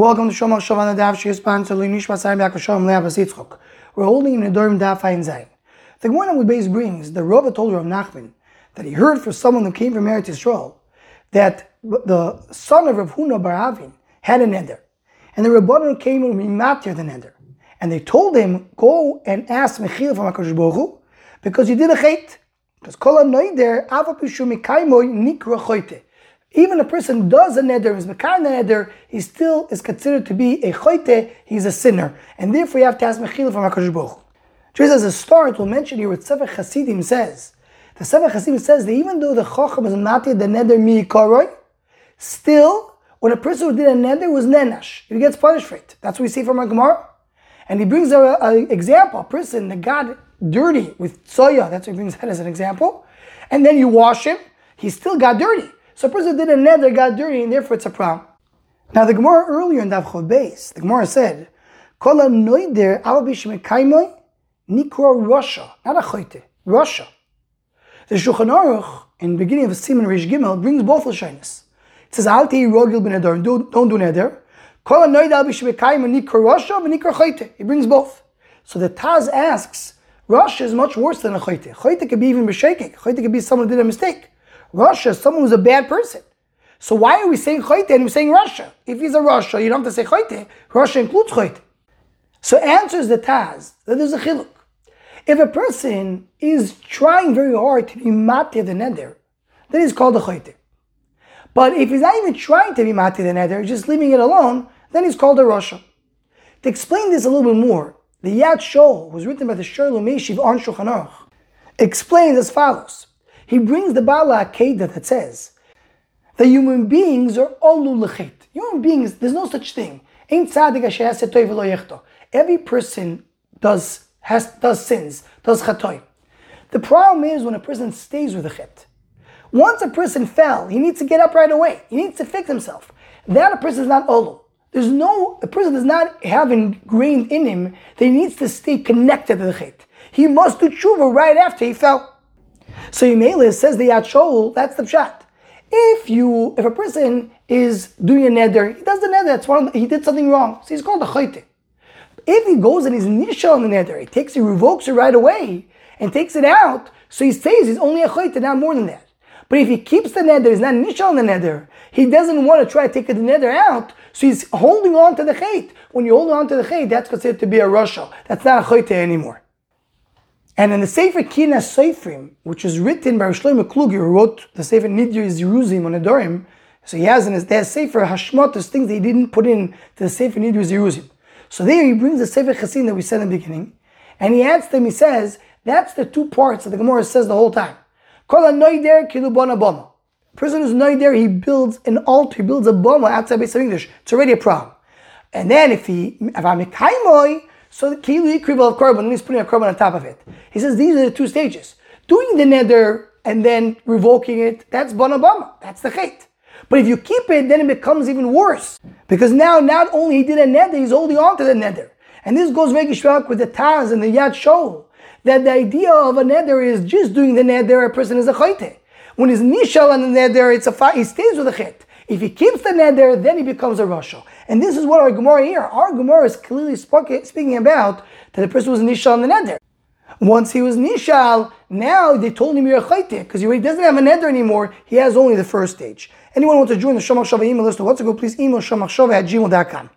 Welcome to Shomar Shavan Daf Shir sponsor Linish Masar Yakashom Leavas Yitzchok. We're holding in the Durham Daf Ayin Zayin. The Gemara with base brings the Rava told Rav Nachman that he heard from someone who came from Eretz Yisrael that the son of Rav Huna Bar Avin had a neder, and the Rabbanon came and rematir the neder, and they told him go and ask Mechil from Hakadosh Baruch Hu, because he did a chait. Because kol noider avapishu mikaymoy nikra choite. Even a person who does a neder, is mekar neder, he still is considered to be a choite, he's a sinner. And therefore you have to ask Mechila from HaKadosh Baruch Just as a start, we'll mention here what Sefer Hasidim says. The Sefer Hasidim says that even though the Chacham is not the neder mi koroi, still, when a person who did a neder was nenash, he gets punished for it. That's what we see from our Gemara. And he brings an example, a person that got dirty with soya, that's what he brings that as an example, and then you wash him, he still got dirty. So a person did a neder, got dirty, and therefore it's a problem. Now the Gemara earlier in Daf Chof Beis, the Gemara said, "Kol noider nikro rasha, not a choite, rasha." The Shulchan Aruch in the beginning of Siman Reish Gimel brings both lashonis. It says, "Al tei rogil b'neder, don't do neder." Kol noider nikro rasha, v'nikro choite. He brings both. So the Taz asks, Rasha is much worse than a choite. Choite could be even b'shekik. Choite could be someone did a mistake. Rasha, someone who's a bad person. So why are we saying Choite and we're saying rasha? If he's a rasha, you don't have to say Choite. Rasha includes Choite. So answers the Taz that there's a chiluk. If a person is trying very hard to be mate the neder, then he's called a Choite. But if he's not even trying to be mate the neder, just leaving it alone, then he's called a rasha. To explain this a little bit more, the Yad Shaul was written by the Shoel U'Meshiv on Shulchan Aruch, explains as follows. He brings the Bala Akeda that says that human beings are all lechet. Human beings, there's no such thing. Every person does has does sins, does chatoy. The problem is when a person stays with a chet. Once a person fell, he needs to get up right away. He needs to fix himself. That a person is not olu. There's no, a person does not have ingrained in him that he needs to stay connected to the chet. He must do tshuva right after he fell. So Yimele says the Yad Shaul, that's the pshat. If you, if a person is doing a neder, he does the neder, that's one, he did something wrong, so he's called a chayte. If he goes and he's nishal on the neder, he takes, he revokes it right away and takes it out, so he says he's only a chayte, not more than that. But if he keeps the neder, he's not nishal on the neder, he doesn't want to try to take the neder out, so he's holding on to the chayt. When you hold on to the chayt, that's considered to be a rasha. That's not a chayte anymore. And in the Sefer Kinas Sofrim, which is written by Shlomo Kluger, who wrote the Sefer Nidrei Zerizin on Adorim, so he has in his there's Sefer Hashmotos, things that he didn't put in to the Sefer Nidrei Zerizin. So there he brings the Sefer Chasin that we said in the beginning, and he adds to them, he says, that's the two parts that the Gemara says the whole time. Person who's noider, he builds an altar, he builds a boma outside base of English. It's already a problem. And then if he, if I'm a kaimoi, so the kilu ikrivel of korban, he's putting a korban on top of it. He says these are the two stages. Doing the neder and then revoking it, that's bonabama. That's the chait. But if you keep it, then it becomes even worse. Because now not only he did a neder, he's holding on to the neder. And this goes very shvak with the Taz and the Yad Shaul. That the idea of a neder is just doing the neder, a person is a chayte. When he's nishal on the neder, it's a he stays with the chait. If he keeps the neder, then he becomes a rasha. And this is what our Gemara here, our Gemara is clearly speaking about that the person was nishal on the neder. Once he was nishal, now they told him you're a chayte, because he doesn't have a neder anymore, he has only the first stage. Anyone want to join the Shomach Shava email list, what's to go, please email shomachshava at gmail.com.